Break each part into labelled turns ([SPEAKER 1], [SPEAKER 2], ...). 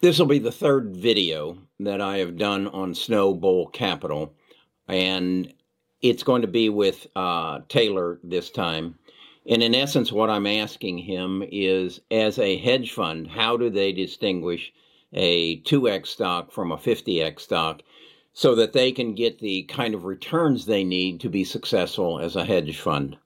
[SPEAKER 1] This will be the third video that I have done on Snow Bull Capital, and it's going to be with uh, Taylor this time. And in essence, what I'm asking him is as a hedge fund, how do they distinguish a 2x stock from a 50x stock so that they can get the kind of returns they need to be successful as a hedge fund?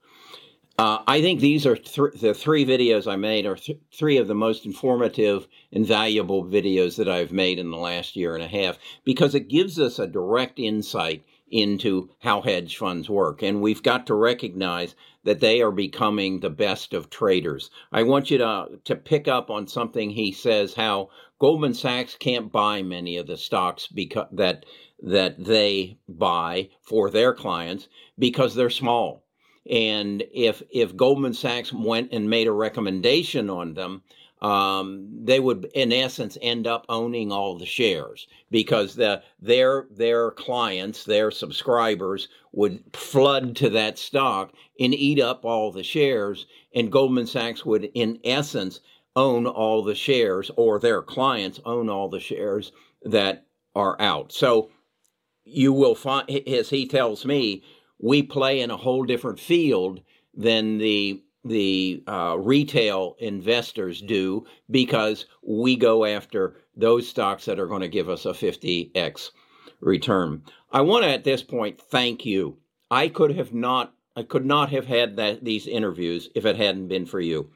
[SPEAKER 1] Uh, I think these are th- the three videos I made are th- three of the most informative and valuable videos that I've made in the last year and a half because it gives us a direct insight into how hedge funds work. And we've got to recognize that they are becoming the best of traders. I want you to, to pick up on something he says how Goldman Sachs can't buy many of the stocks that that they buy for their clients because they're small and if if Goldman Sachs went and made a recommendation on them, um, they would in essence end up owning all the shares because the their their clients, their subscribers would flood to that stock and eat up all the shares, and Goldman Sachs would in essence own all the shares, or their clients own all the shares that are out. So you will find, as he tells me, we play in a whole different field than the the uh, retail investors do because we go after those stocks that are going to give us a 50x return. I want to at this point thank you. I could have not I could not have had that these interviews if it hadn't been for you.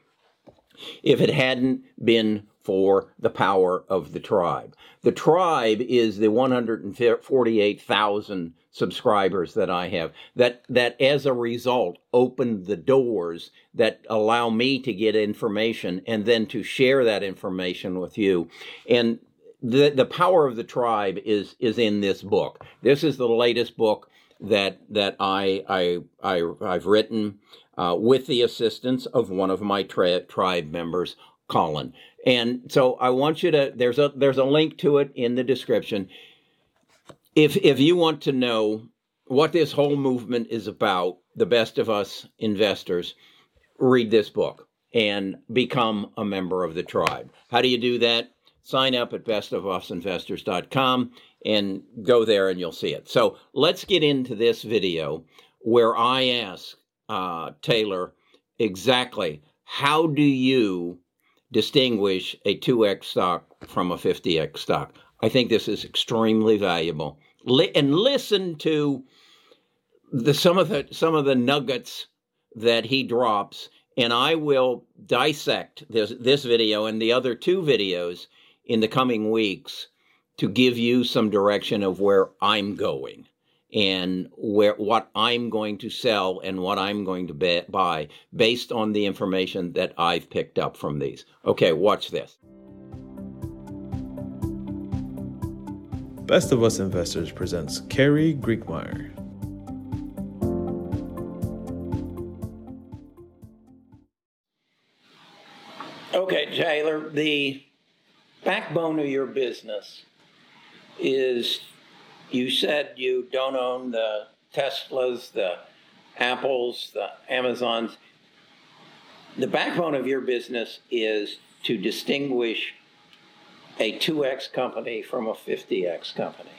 [SPEAKER 1] If it hadn't been for the power of the tribe. The tribe is the 148,000 subscribers that I have that that as a result opened the doors that allow me to get information and then to share that information with you. And the the power of the tribe is is in this book. This is the latest book that that I I, I I've written uh, with the assistance of one of my tri- tribe members, Colin. And so I want you to there's a there's a link to it in the description. If if you want to know what this whole movement is about, the best of us investors, read this book and become a member of the tribe. How do you do that? Sign up at bestofusinvestors.com and go there and you'll see it. So let's get into this video where I ask uh, Taylor exactly how do you distinguish a 2x stock from a 50x stock. I think this is extremely valuable. and listen to the some of the some of the nuggets that he drops and I will dissect this this video and the other two videos in the coming weeks to give you some direction of where I'm going and where what I'm going to sell and what I'm going to buy based on the information that I've picked up from these. Okay, watch this.
[SPEAKER 2] Best of Us Investors presents Carrie Griegmeier.
[SPEAKER 1] Okay, Taylor, the backbone of your business is you said you don't own the Teslas, the Apples, the Amazons. The backbone of your business is to distinguish a 2x company from a 50x company.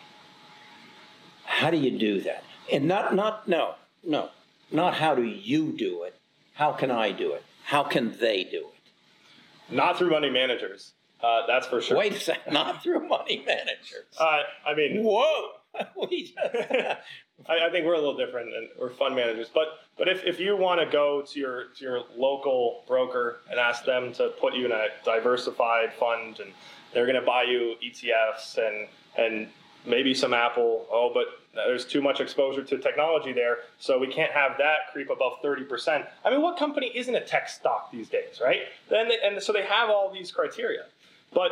[SPEAKER 1] How do you do that? And not, not, no, no, not how do you do it. How can I do it? How can they do it?
[SPEAKER 3] Not through money managers. Uh, that's for sure.
[SPEAKER 1] Wait a second, not through money managers.
[SPEAKER 3] Uh, I mean,
[SPEAKER 1] whoa.
[SPEAKER 3] I, I, think we're a little different and we're fund managers. But but if, if you want to go to your to your local broker and ask them to put you in a diversified fund and they're going to buy you ETFs and and maybe some Apple. Oh, but there's too much exposure to technology there, so we can't have that creep above 30%. I mean, what company isn't a tech stock these days, right? Then and so they have all these criteria. But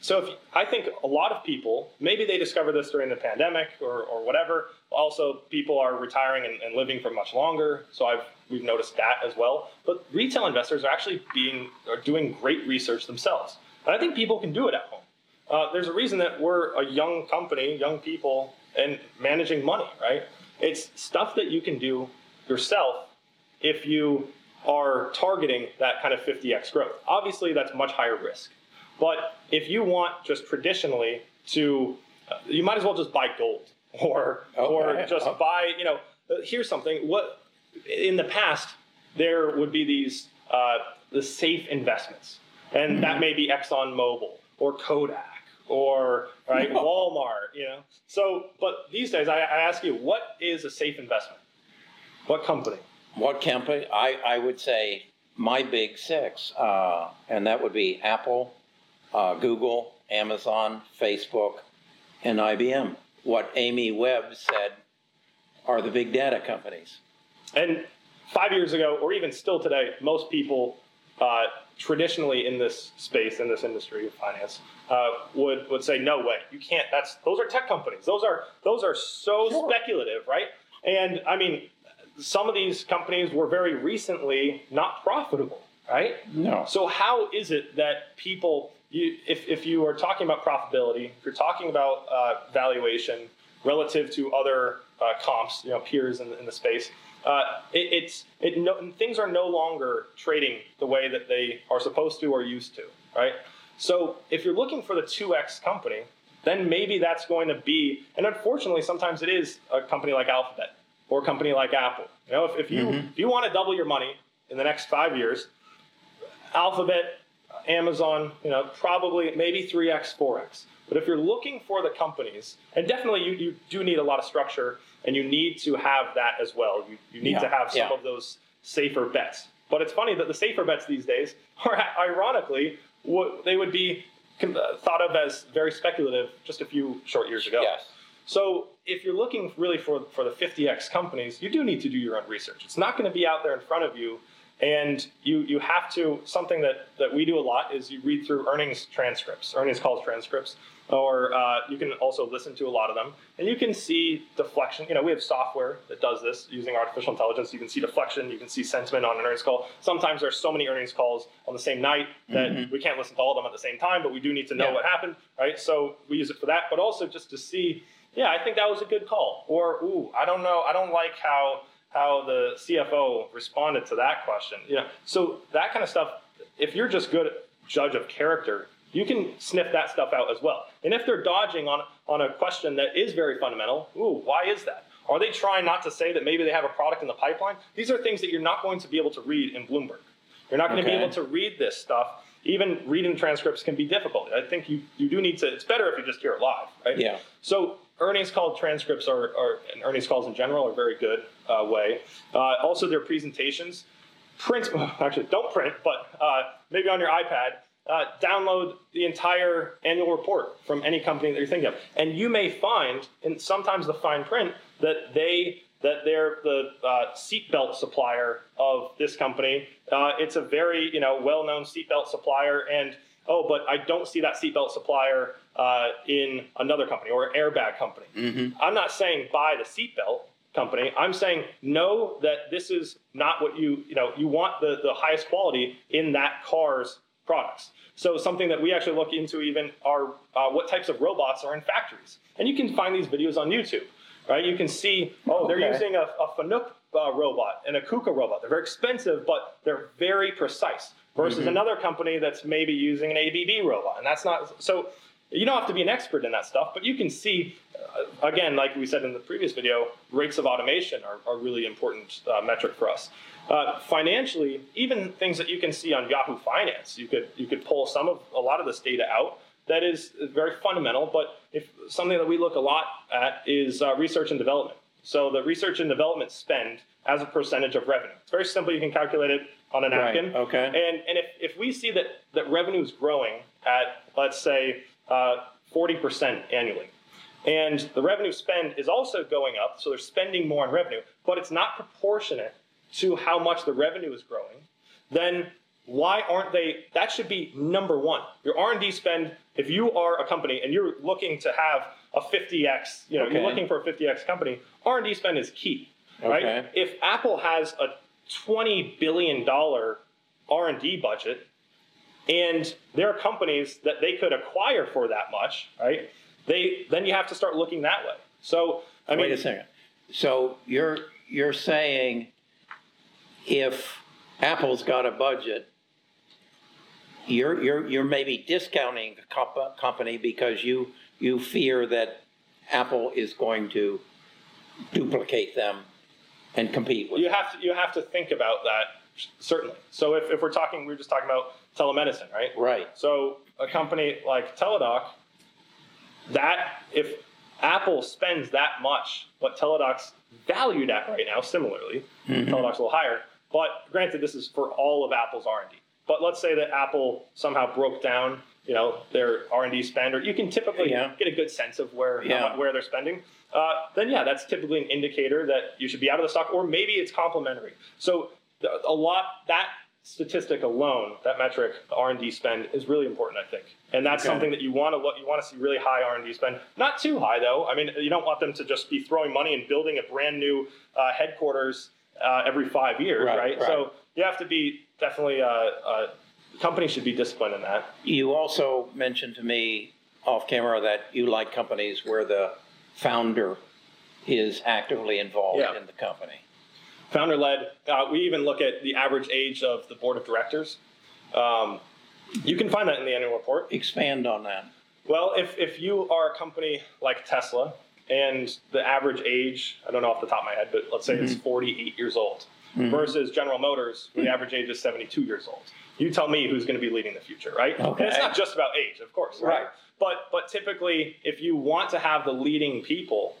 [SPEAKER 3] so if, I think a lot of people, maybe they discovered this during the pandemic or, or whatever. Also, people are retiring and, and, living for much longer. So I've we've noticed that as well. But retail investors are actually being are doing great research themselves, and I think people can do it at home. Uh, there's a reason that we're a young company, young people, and managing money. Right? It's stuff that you can do yourself if you are targeting that kind of 50x growth. Obviously, that's much higher risk. But if you want just traditionally to, uh, you might as well just buy gold or or just
[SPEAKER 1] Oh.
[SPEAKER 3] buy. You know, uh, here's something. What in the past there would be these uh, the safe investments, and
[SPEAKER 1] Mm-hmm.
[SPEAKER 3] that may be Exxon Mobil or Kodak or right
[SPEAKER 1] No.
[SPEAKER 3] Walmart. You know, so but these days I, I ask you, what is a safe investment? What company?
[SPEAKER 1] What company? I, I would say my big six, uh, and that would be Apple, uh, Google, Amazon, Facebook, and IBM. What Amy Webb said are the big data companies.
[SPEAKER 3] And five years ago, or even still today, most people uh, traditionally in this space, in this industry of finance, uh, would would say, "No way, you can't." That's those are tech companies. Those are those are so
[SPEAKER 1] Sure.
[SPEAKER 3] speculative, right? And I mean, some of these companies were very recently not profitable, right?
[SPEAKER 1] No.
[SPEAKER 3] So how is it that people, you, if, if you are talking about profitability, if you're talking about uh, valuation relative to other uh, comps, you know, peers in, the- in the space, uh, it, it's it no, things are no longer trading the way that they are supposed to or used to, right? So if you're looking for the 2x company, then maybe that's going to be, and unfortunately, sometimes it is a company like Alphabet or a company like Apple. You know, if, if you
[SPEAKER 1] Mhm.
[SPEAKER 3] if you want to double your money in the next five years, Alphabet, Amazon, you know, probably maybe 3x, 4x. But if you're looking for the companies, and definitely you, you do need a lot of structure and you need to have that as well. You, you need
[SPEAKER 1] Yeah,
[SPEAKER 3] to have some
[SPEAKER 1] yeah.
[SPEAKER 3] of those safer bets. But it's funny that the safer bets these days are ironically what they would be uh, thought of as very speculative just a few short years ago.
[SPEAKER 1] Yes.
[SPEAKER 3] So if you're looking really for, for the 50x companies, you do need to do your own research. It's not going to be out there in front of you. And you, you have to, something that, that we do a lot is you read through earnings transcripts, earnings calls transcripts, or uh, you can also listen to a lot of them. And you can see deflection. You know, we have software that does this using artificial intelligence. You can see deflection, you can see sentiment on an earnings call. Sometimes there's so many earnings calls on the same night that
[SPEAKER 1] Mhm.
[SPEAKER 3] we can't listen to all of them at the same time, but we do need to know
[SPEAKER 1] Yeah.
[SPEAKER 3] what happened, right? So we use it for that, but also just to see, yeah, I think that was a good call. Or, ooh, I don't know, I don't like how how the CFO responded to that question. You know, so that kind of stuff. If you're just good judge of character, you can sniff that stuff out as well. And if they're dodging on on a question that is very fundamental, ooh, why is that? Are they trying not to say that maybe they have a product in the pipeline? These are things that you're not going to be able to read in Bloomberg. You're not going to be able to read this stuff. Even reading transcripts can be difficult. I think you, you do need to, it's better if you just hear it live, right?
[SPEAKER 1] Yeah.
[SPEAKER 3] So earnings call transcripts are, are and earnings calls in general are a very good uh, way. Uh, also, their presentations. Print, actually, don't print, but uh, maybe on your iPad, uh, download the entire annual report from any company that you're thinking of, and you may find, and sometimes the fine print, that they that they're the uh, seatbelt supplier of this company. Uh, it's a very you know well-known seatbelt supplier, and oh, but I don't see that seatbelt supplier uh, in another company or an airbag company.
[SPEAKER 1] Mm-hmm.
[SPEAKER 3] I'm not saying buy the seatbelt company. I'm saying know that this is not what you you know you want the the highest quality in that car's products. So something that we actually look into even are uh, what types of robots are in factories, and you can find these videos on YouTube. Right? You can see oh they're
[SPEAKER 1] Okay.
[SPEAKER 3] using a, a Fanuc uh, robot and a KUKA robot. They're very expensive, but they're very precise. Versus
[SPEAKER 1] Mhm.
[SPEAKER 3] another company that's maybe using an ABB robot, and that's not so. You don't have to be an expert in that stuff, but you can see, uh, again, like we said in the previous video, rates of automation are, are really important uh, metric for us. Uh, financially, even things that you can see on Yahoo Finance, you could you could pull some of a lot of this data out. That is very fundamental. But if something that we look a lot at is uh, research and development. So the research and development spend as a percentage of revenue. It's very simple. You can calculate it on a
[SPEAKER 1] Right.
[SPEAKER 3] napkin.
[SPEAKER 1] Okay.
[SPEAKER 3] And, and if, if we see that, that revenue is growing at, let's say, uh, 40% annually, and the revenue spend is also going up, so they're spending more on revenue, but it's not proportionate to how much the revenue is growing, then why aren't they that should be number one your r&d spend if you are a company and you're looking to have a 50x you know
[SPEAKER 1] Okay.
[SPEAKER 3] you're looking for a 50x company r&d spend is key right
[SPEAKER 1] Okay.
[SPEAKER 3] if apple has a 20 billion dollar r&d budget and there are companies that they could acquire for that much right they then you have to start looking that way so i mean
[SPEAKER 1] Wait a second. So you're you're saying if Apple's got a budget you're you're you're maybe discounting the comp- company because you you fear that Apple is going to duplicate them and compete with.
[SPEAKER 3] You
[SPEAKER 1] them.
[SPEAKER 3] have to you have to think about that certainly. So if, if we're talking, we are just talking about telemedicine, right?
[SPEAKER 1] Right.
[SPEAKER 3] So a company like Teladoc, that if Apple spends that much, what Teladoc's valued at right now, similarly,
[SPEAKER 1] Mhm.
[SPEAKER 3] Teladoc's a little higher. But granted, this is for all of Apple's R and D. But let's say that Apple somehow broke down, you know, their R and D spend, or you can typically
[SPEAKER 1] Yeah.
[SPEAKER 3] get a good sense of where
[SPEAKER 1] Yeah.
[SPEAKER 3] much- where they're spending. Uh, then yeah, that's typically an indicator that you should be out of the stock, or maybe it's complementary. So a lot that statistic alone, that metric, the R and D spend, is really important, I think, and that's
[SPEAKER 1] Okay.
[SPEAKER 3] something that you want to look. You want to see really high R and D spend, not too high though. I mean, you don't want them to just be throwing money and building a brand new uh, headquarters uh, every five years,
[SPEAKER 1] Right,
[SPEAKER 3] right?
[SPEAKER 1] right.
[SPEAKER 3] So you have to be definitely. Uh, uh, companies should be disciplined in that.
[SPEAKER 1] You also mentioned to me off camera that you like companies where the founder is actively involved
[SPEAKER 3] Yeah.
[SPEAKER 1] in the company.
[SPEAKER 3] founder led. Uh, we even look at the average age of the board of directors. Um, you can find that in the annual report.
[SPEAKER 1] Expand on that.
[SPEAKER 3] Well, if, if you are a company like Tesla and the average age, I don't know off the top of my head, but let's say it's 48 years old
[SPEAKER 1] Mhm.
[SPEAKER 3] versus General Motors, where the average age is 72 years old. You tell me who's going to be leading the future, right?
[SPEAKER 1] Okay.
[SPEAKER 3] And it's not just about age, of course, right?
[SPEAKER 1] Right.
[SPEAKER 3] But but typically, if you want to have the leading people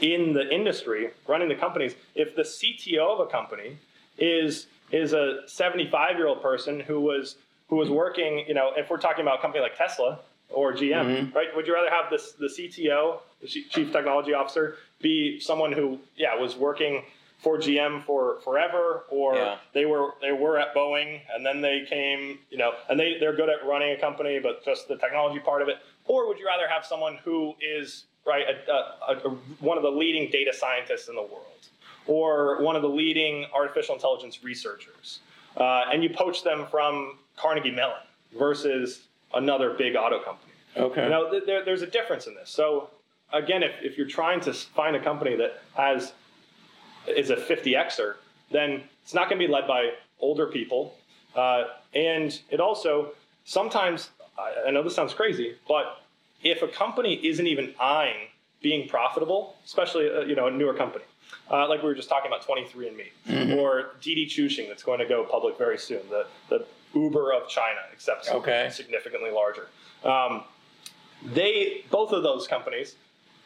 [SPEAKER 3] in the industry running the companies, if the CTO of a company is is a 75 year old person who was who was working, you know, if we're talking about a company like Tesla or GM,
[SPEAKER 1] Mhm.
[SPEAKER 3] right? Would you rather have this the CTO, the Chief Chief Technology Officer, be someone who, yeah, was working for GM for forever, or
[SPEAKER 1] Yeah.
[SPEAKER 3] they were they were at Boeing and then they came, you know, and they they're good at running a company, but just the technology part of it, or would you rather have someone who is right a, a, a, one of the leading data scientists in the world, or one of the leading artificial intelligence researchers, uh, and you poach them from Carnegie Mellon versus another big auto company?
[SPEAKER 1] Okay.
[SPEAKER 3] You know, th- there, there's a difference in this. So again, if, if you're trying to find a company that has is a 50xer, then it's not going to be led by older people, uh, and it also sometimes I, know this sounds crazy, but if a company isn't even eyeing being profitable, especially uh, you know a newer company, uh, like we were just talking about 23andMe or Didi Chuxing that's going to go public very soon, the the Uber of China, except
[SPEAKER 1] Okay.
[SPEAKER 3] significantly larger. Um, they both of those companies,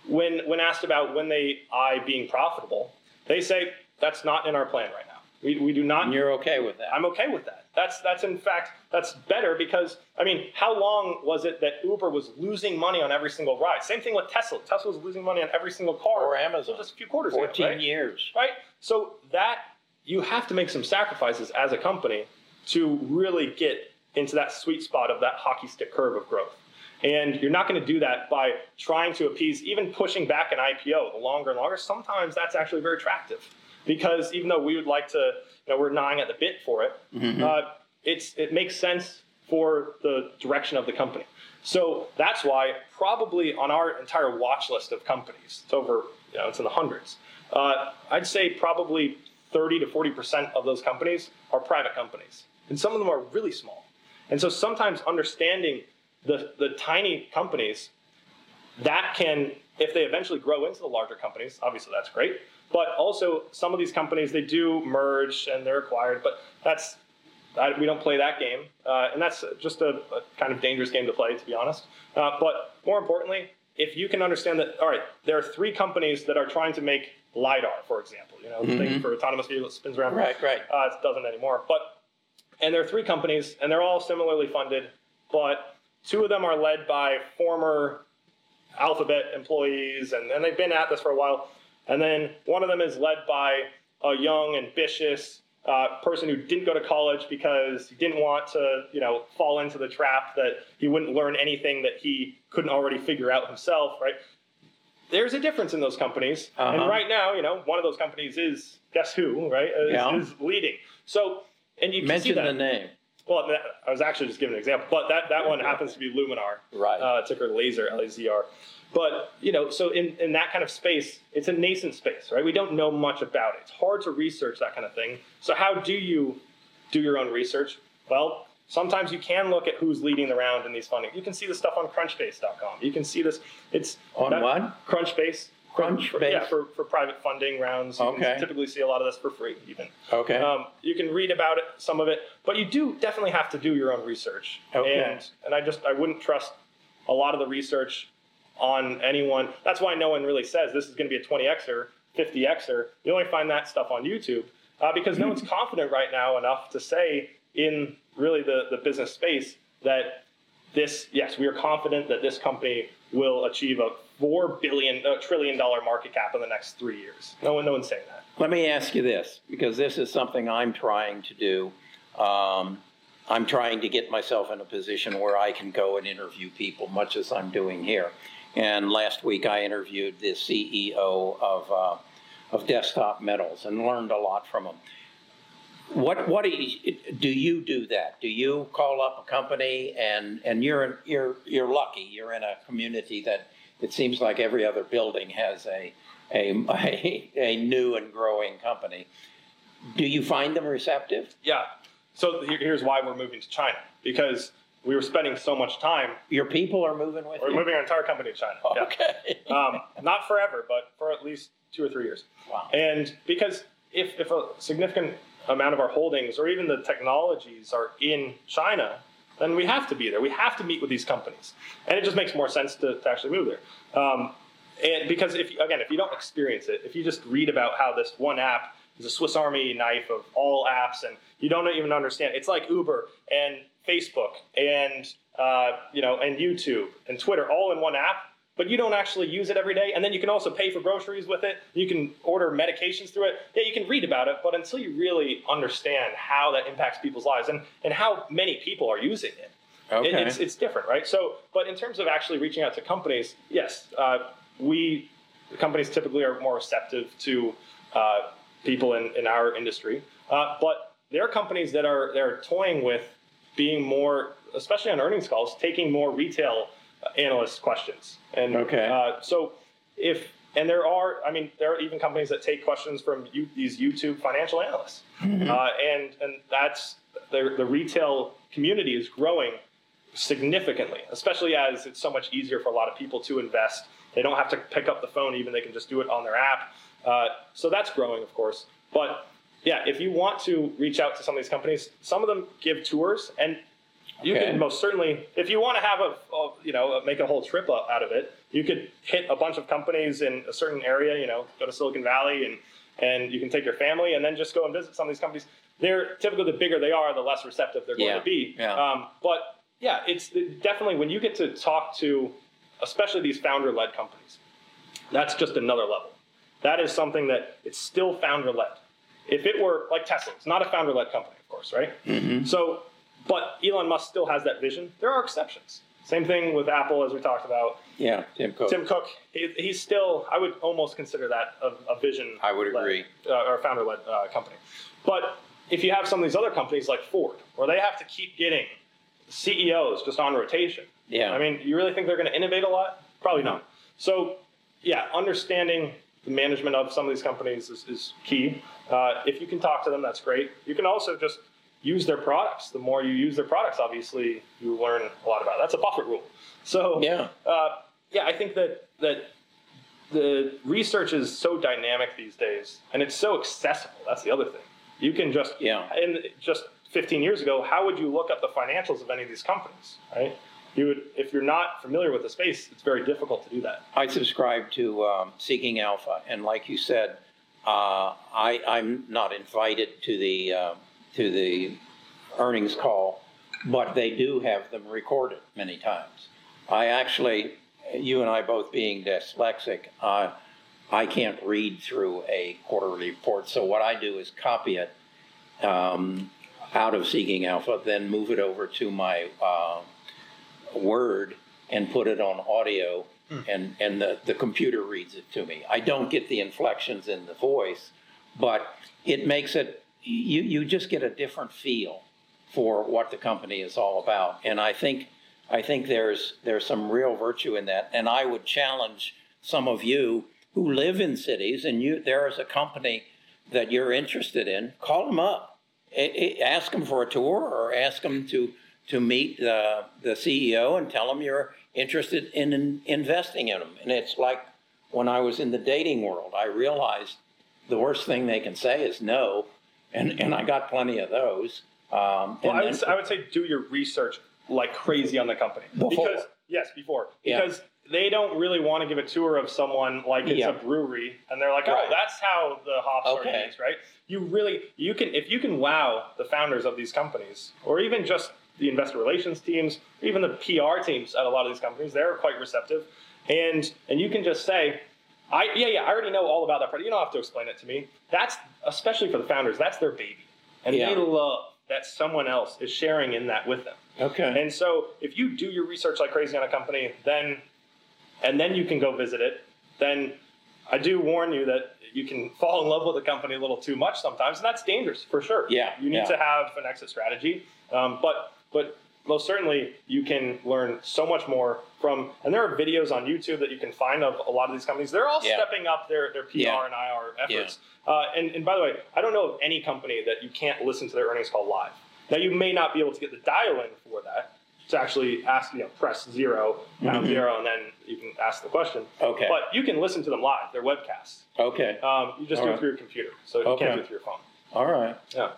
[SPEAKER 3] when when asked about when they eye being profitable, they say that's not in our plan right now. We, we do not.
[SPEAKER 1] And you're okay with that?
[SPEAKER 3] I'm okay with that. That's that's in fact that's better because I mean, how long was it that Uber was losing money on every single ride? Same thing with Tesla. Tesla was losing money on every single car.
[SPEAKER 1] Or Amazon.
[SPEAKER 3] just a few quarters ago,
[SPEAKER 1] 14
[SPEAKER 3] right?
[SPEAKER 1] years.
[SPEAKER 3] right? So that you have to make some sacrifices as a company to really get into that sweet spot of that hockey stick curve of growth. And you're not going to do that by trying to appease, even pushing back an IPO the longer and longer. Sometimes that's actually very attractive because even though we would like to, you know, we're gnawing at the bit for it, uh, it's it makes sense for the direction of the company. So that's why probably on our entire watch list of companies, it's over, you know, it's in the hundreds. Uh, I'd say probably 30 to 40 percent of those companies are private companies, and some of them are really small. And so sometimes understanding the the tiny companies that can, if they eventually grow into the larger companies, obviously that's great. But also, some of these companies they do merge and they're acquired, but that's I, we don't play that game, uh, and that's just a, a kind of dangerous game to play, to be honest. Uh, but more importantly, if you can understand that, all right, there are three companies that are trying to make lidar, for example, you know, the thing for autonomous vehicles that spins around.
[SPEAKER 1] Right, right.
[SPEAKER 3] Uh, it doesn't anymore, but and there are three companies, and they're all similarly funded, but two of them are led by former Alphabet employees, and, and they've been at this for a while. And then one of them is led by a young, ambitious uh, person who didn't go to college because he didn't want to, you know, fall into the trap that he wouldn't learn anything that he couldn't already figure out himself, right? There's a difference in those companies,
[SPEAKER 1] Uh-huh.
[SPEAKER 3] and right now, you know, one of those companies is guess who, right? Is,
[SPEAKER 1] Yeah.
[SPEAKER 3] is leading. So, and you can see
[SPEAKER 1] Mention
[SPEAKER 3] that.
[SPEAKER 1] the name.
[SPEAKER 3] Well, that- I was actually just giving an example, but that, that one happens to be Luminar,
[SPEAKER 1] Right.
[SPEAKER 3] uh, ticker Laser, L-A-Z-R. But you know, so in, in that kind of space, it's a nascent space, right? We don't know much about it. It's hard to research that kind of thing. So how do you do your own research? Well, sometimes you can look at who's leading the round in these funding. You can see the stuff on Crunchbase.com. You can see this. It's
[SPEAKER 1] On
[SPEAKER 3] that-
[SPEAKER 1] what?
[SPEAKER 3] Crunchbase. For-
[SPEAKER 1] Crunchbase?
[SPEAKER 3] yeah, for, for private funding rounds. You
[SPEAKER 1] Okay.
[SPEAKER 3] can typically see a lot of this for free, even.
[SPEAKER 1] Okay.
[SPEAKER 3] Um, you can read about it, some of it, but you do definitely have to do your own research.
[SPEAKER 1] Okay.
[SPEAKER 3] And and I just I wouldn't trust a lot of the research on anyone. That's why no one really says this is going to be a 20xer, 50xer. You only find that stuff on YouTube uh, because no one's confident right now enough to say in really the the business space that this yes we are confident that this company will achieve a four billion a trillion dollar market cap in the next three years. No one no one's saying that.
[SPEAKER 1] Let me ask you this, because this is something I'm trying to do. Um, I'm trying to get myself in a position where I can go and interview people, much as I'm doing here. And last week I interviewed the CEO of uh, of Desktop Metals and learned a lot from him. What what do you, do you do that? Do you call up a company and and you're you're you're lucky you're in a community that it seems like every other building has a a, a, a new and growing company. Do you find them receptive?
[SPEAKER 3] Yeah. So here's why we're moving to China because we were spending so much time.
[SPEAKER 1] Your people are moving with
[SPEAKER 3] We're
[SPEAKER 1] you.
[SPEAKER 3] moving our entire company to China. Yeah.
[SPEAKER 1] Okay.
[SPEAKER 3] Um, not forever, but for at least two or three years.
[SPEAKER 1] Wow.
[SPEAKER 3] And because if, if a significant amount of our holdings or even the technologies are in China, then we have to be there. We have to meet with these companies. And it just makes more sense to, to actually move there. Um, and because if again, if you don't experience it, if you just read about how this one app is a Swiss Army knife of all apps, and you don't even understand, it's like Uber and Facebook and uh, you know and YouTube and Twitter all in one app. But you don't actually use it every day, and then you can also pay for groceries with it. You can order medications through it. Yeah, you can read about it, but until you really understand how that impacts people's lives and, and how many people are using it, it-
[SPEAKER 1] Okay.
[SPEAKER 3] it's, it's different, right? So, but in terms of actually reaching out to companies, yes, uh, we companies typically are more receptive to uh, people in, in our industry, uh, but there are companies that are they're toying with being more, especially on earnings calls, taking more retail uh, analyst questions. And
[SPEAKER 1] Okay.
[SPEAKER 3] uh, so if and there are, I mean, there are even companies that take questions from you, these YouTube financial analysts, uh, and and that's the the retail community is growing significantly, especially as it's so much easier for a lot of people to invest. They don't have to pick up the phone, even they can just do it on their app. Uh, so that's growing, of course. But yeah, if you want to reach out to some of these companies, some of them give tours, and you
[SPEAKER 1] Okay.
[SPEAKER 3] can most certainly, if you want to have a, a you know, make a whole trip out of it, you could hit a bunch of companies in a certain area. You know, go to Silicon Valley, and and you can take your family, and then just go and visit some of these companies. They're typically the bigger they are, the less receptive they're going
[SPEAKER 1] Yeah,
[SPEAKER 3] to be.
[SPEAKER 1] yeah.
[SPEAKER 3] Um, but yeah, it's definitely when you get to talk to, especially these founder-led companies, that's just another level. That is something that it's still founder-led. If it were like Tesla, it's not a founder-led company, of course, right?
[SPEAKER 1] Mm-hmm.
[SPEAKER 3] So, but Elon Musk still has that vision. There are exceptions. Same thing with Apple, as we talked about.
[SPEAKER 1] Yeah, Tim Cook.
[SPEAKER 3] Tim Cook, he, he's still, I would almost consider that a, a vision.
[SPEAKER 1] I would agree.
[SPEAKER 3] Uh, or a founder led uh, company. But if you have some of these other companies like Ford, where they have to keep getting CEOs just on rotation,
[SPEAKER 1] Yeah.
[SPEAKER 3] I mean, you really think they're going to innovate a lot? Probably not. So, yeah, understanding the management of some of these companies is, is key. Uh, if you can talk to them, that's great. You can also just use their products. The more you use their products, obviously, you learn a lot about it. That's a Buffett rule. So,
[SPEAKER 1] Yeah.
[SPEAKER 3] uh, yeah, I think that that the research is so dynamic these days, and it's so accessible. That's the other thing. You can just
[SPEAKER 1] Yeah.
[SPEAKER 3] And just 15 years ago, how would you look up the financials of any of these companies? Right? You would, if you're not familiar with the space, it's very difficult to do that.
[SPEAKER 1] I subscribe to um, Seeking Alpha, and like you said, uh, I, I'm not invited to the uh, to the earnings call, but they do have them recorded many times. I actually, you and I both being dyslexic, uh, I can't read through a quarterly report. So what I do is copy it um, out of Seeking Alpha, then move it over to my uh, Word and put it on audio, hmm. and, and the, the computer reads it to me. I don't get the inflections in the voice, but it makes it, you, you just get a different feel for what the company is all about. And I think, I think there's, there's some real virtue in that. And I would challenge some of you who live in cities and you, there is a company that you're interested in, call them up ask them for a tour or ask them to, to meet uh, the CEO and tell them you're interested in, in investing in them. And it's like when I was in the dating world, I realized the worst thing they can say is no, and and I got plenty of those. Um,
[SPEAKER 3] Well,
[SPEAKER 1] and
[SPEAKER 3] I would,
[SPEAKER 1] then-
[SPEAKER 3] say, I would say do your research like crazy on the company.
[SPEAKER 1] Before.
[SPEAKER 3] Because, yes, before.
[SPEAKER 1] Yeah.
[SPEAKER 3] Because they don't really want to give a tour of someone like it's
[SPEAKER 1] Yeah.
[SPEAKER 3] a brewery and they're like, oh,
[SPEAKER 1] Right.
[SPEAKER 3] that's how the hops
[SPEAKER 1] Okay.
[SPEAKER 3] are used, right? You really, you can, if you can wow the founders of these companies or even just the investor relations teams, even the PR teams at a lot of these companies, they're quite receptive. And, and you can just say, I, yeah, yeah, I already know all about that product. You don't have to explain it to me. That's, especially for the founders, that's their baby. And
[SPEAKER 1] Yeah.
[SPEAKER 3] they love that someone else is sharing in that with them.
[SPEAKER 1] okay.
[SPEAKER 3] And so if you do your research like crazy on a company, then and then you can go visit it, then I do warn you that you can fall in love with a company a little too much sometimes, and that's dangerous for sure.
[SPEAKER 1] Yeah,
[SPEAKER 3] you need
[SPEAKER 1] yeah.
[SPEAKER 3] to have an exit strategy, um, but but most certainly you can learn so much more from. And there are videos on YouTube that you can find of a lot of these companies. They're all
[SPEAKER 1] Yeah.
[SPEAKER 3] stepping up their their PR
[SPEAKER 1] Yeah.
[SPEAKER 3] and IR efforts. Uh, and, and by the way, I don't know of any company that you can't listen to their earnings call live. Now you may not be able to get the dial in for that to actually ask, you know, press zero, pound
[SPEAKER 1] Mhm.
[SPEAKER 3] zero, and then you can ask the question.
[SPEAKER 1] Okay.
[SPEAKER 3] But you can listen to them live. They're webcasts.
[SPEAKER 1] Okay.
[SPEAKER 3] Um, you just
[SPEAKER 1] All
[SPEAKER 3] do
[SPEAKER 1] right.
[SPEAKER 3] it through your computer, so you
[SPEAKER 1] Okay.
[SPEAKER 3] can't do it through your phone.
[SPEAKER 1] All right.
[SPEAKER 3] Yeah.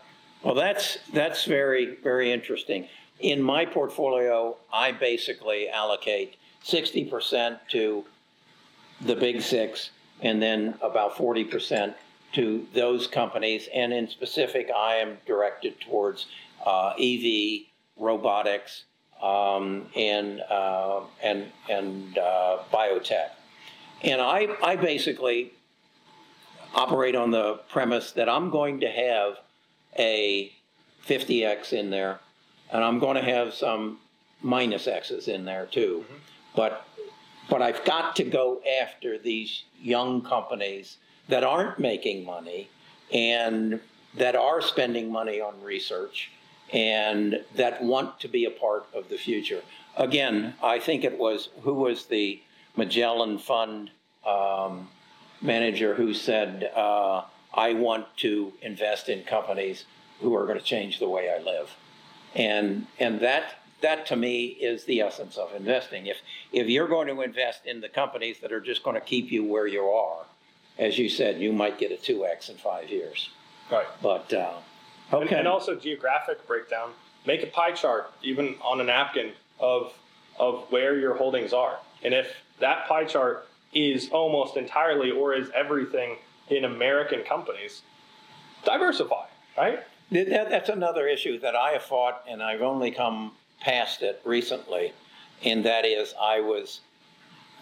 [SPEAKER 1] Well, that's that's very very interesting. In my portfolio, I basically allocate sixty percent to the big six, and then about forty percent to those companies. And in specific, I am directed towards uh, EV, robotics, um, and uh, and and uh, biotech. And I I basically operate on the premise that I'm going to have a 50x in there, and I'm going to have some minus x's in there too. But but I've got to go after these young companies that aren't making money and that are spending money on research and that want to be a part of the future. Again, I think it was who was the Magellan Fund um, manager who said, uh, I want to invest in companies who are going to change the way I live. And, and that, that to me is the essence of investing. If, if you're going to invest in the companies that are just going to keep you where you are, as you said, you might get a 2x in five years.
[SPEAKER 3] Right.
[SPEAKER 1] But, uh,
[SPEAKER 3] And,
[SPEAKER 1] okay.
[SPEAKER 3] and also geographic breakdown. Make a pie chart, even on a napkin, of of where your holdings are. And if that pie chart is almost entirely or is everything in American companies, diversify, right?
[SPEAKER 1] Th- That, that's another issue that I have fought, and I've only come past it recently, and that is I was,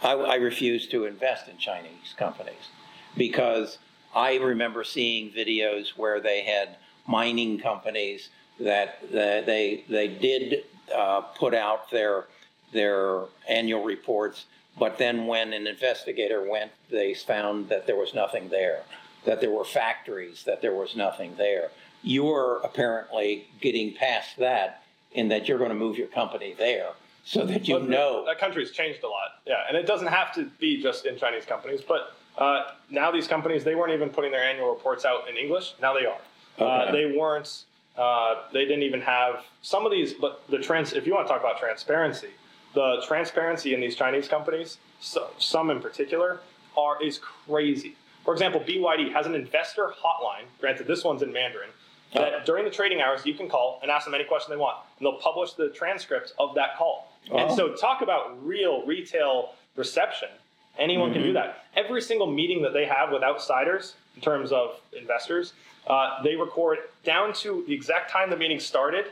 [SPEAKER 1] I, I refused to invest in Chinese companies because I remember seeing videos where they had mining companies that, that they they did uh, put out their their annual reports, but then when an investigator went, they found that there was nothing there, that there were factories, that there was nothing there. You're apparently getting past that in that you're going to move your company there so that you
[SPEAKER 3] But
[SPEAKER 1] know.
[SPEAKER 3] that country's changed a lot. Yeah, and it doesn't have to be just in Chinese companies, but uh, now these companies they weren't even putting their annual reports out in English. Now they are. Uh, they weren't. Uh, they didn't even have some of these. But the trans. If you want to talk about transparency, the transparency in these Chinese companies, so, some in particular, are is crazy. For example, BYD has an investor hotline. Granted, this one's in Mandarin. That
[SPEAKER 1] Oh.
[SPEAKER 3] during the trading hours, you can call and ask them any question they want, and they'll publish the transcripts of that call. And
[SPEAKER 1] Oh.
[SPEAKER 3] so, talk about real retail reception. Anyone can do that. Every single meeting that they have with outsiders, in terms of investors, uh, they record down to the exact time the meeting started,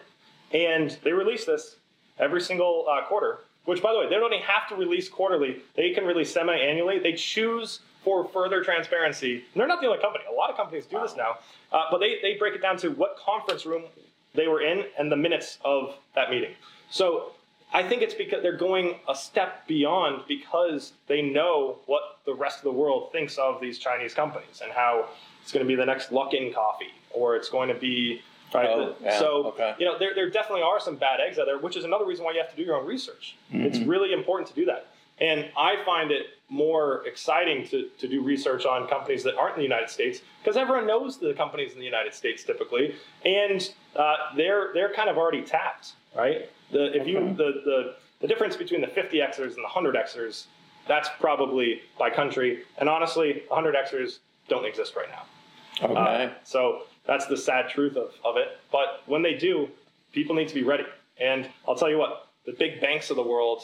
[SPEAKER 3] and they release this every single uh, quarter. Which, by the way, they don't even have to release quarterly. They can release semi-annually. They choose for further transparency. And they're not the only company. A lot of companies do this now, uh, but they, they break it down to what conference room they were in and the minutes of that meeting. So I think it's because they're going a step beyond because they know what the rest of the world thinks of these Chinese companies and how it's going to be the next Luckin coffee or it's going to be right.
[SPEAKER 1] Oh, yeah,
[SPEAKER 3] so
[SPEAKER 1] okay.
[SPEAKER 3] you know there, there definitely are some bad eggs out there, which is another reason why you have to do your own research. It's
[SPEAKER 1] Mm-hmm.
[SPEAKER 3] really important to do that. And I find it more exciting to, to do research on companies that aren't in the United States because everyone knows the companies in the United States typically, and uh, they're they're kind of already tapped, right? The if you the, the the difference between the 50xers and the 100xers, that's probably by country, and honestly, 100xers don't exist right now.
[SPEAKER 4] Okay.
[SPEAKER 3] Uh, so that's the sad truth of, of it. But when they do, people need to be ready. And I'll tell you what, the big banks of the world,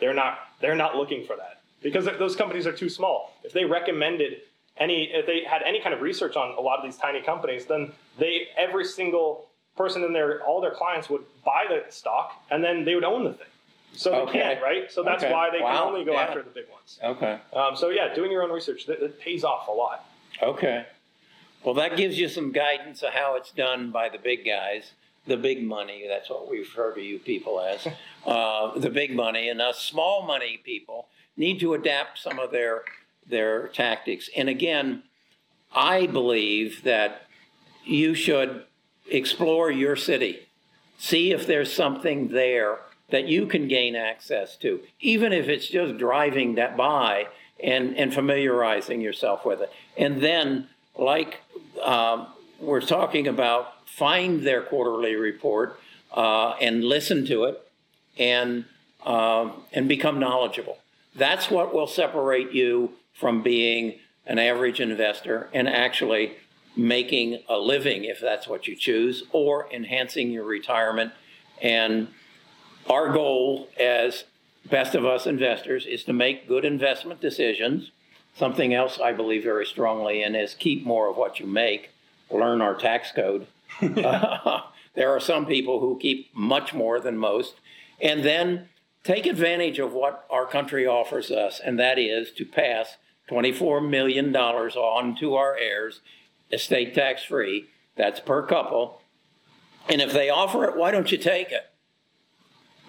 [SPEAKER 3] they're not they're not looking for that because those companies are too small. If they recommended any, if they had any kind of research on a lot of these tiny companies, then they every single person in their all their clients would buy the stock and then they would own the thing. So they
[SPEAKER 4] Okay.
[SPEAKER 3] can't, right? So that's
[SPEAKER 4] Okay.
[SPEAKER 3] why they can only go
[SPEAKER 4] Yeah.
[SPEAKER 3] after the big ones.
[SPEAKER 4] Okay.
[SPEAKER 3] Um, so yeah, doing your own research that, that pays off a lot.
[SPEAKER 4] Okay.
[SPEAKER 1] Well, that gives you some guidance of how it's done by the big guys, the big money. That's what we refer to you people as, uh, the big money, and us small money people need to adapt some of their their tactics. And again, I believe that you should explore your city, see if there's something there that you can gain access to, even if it's just driving that by and, and familiarizing yourself with it. And then, like um, we're talking about, find their quarterly report uh, and listen to it and, um and become knowledgeable. That's what will separate you from being an average investor and actually making a living if that's what you choose or enhancing your retirement and our goal as best of us investors is to make good investment decisions. Something else I believe very strongly in is keep more of what you make, learn our tax code. there are some people who keep much more than most, and then take advantage of what our country offers us, and that is to pass $24 million on to our heirs, estate tax free. That's per couple. And if they offer it, why don't you take it?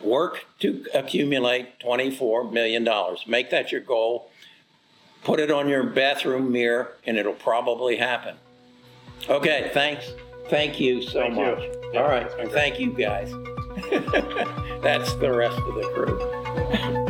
[SPEAKER 1] Work to accumulate $24 million. Make that your goal. Put it on your bathroom mirror, and it'll probably happen. Okay, thanks. Thank you so
[SPEAKER 3] Thank you.
[SPEAKER 1] much.
[SPEAKER 3] Yeah,
[SPEAKER 1] All right, thank you guys. That's the rest of the crew.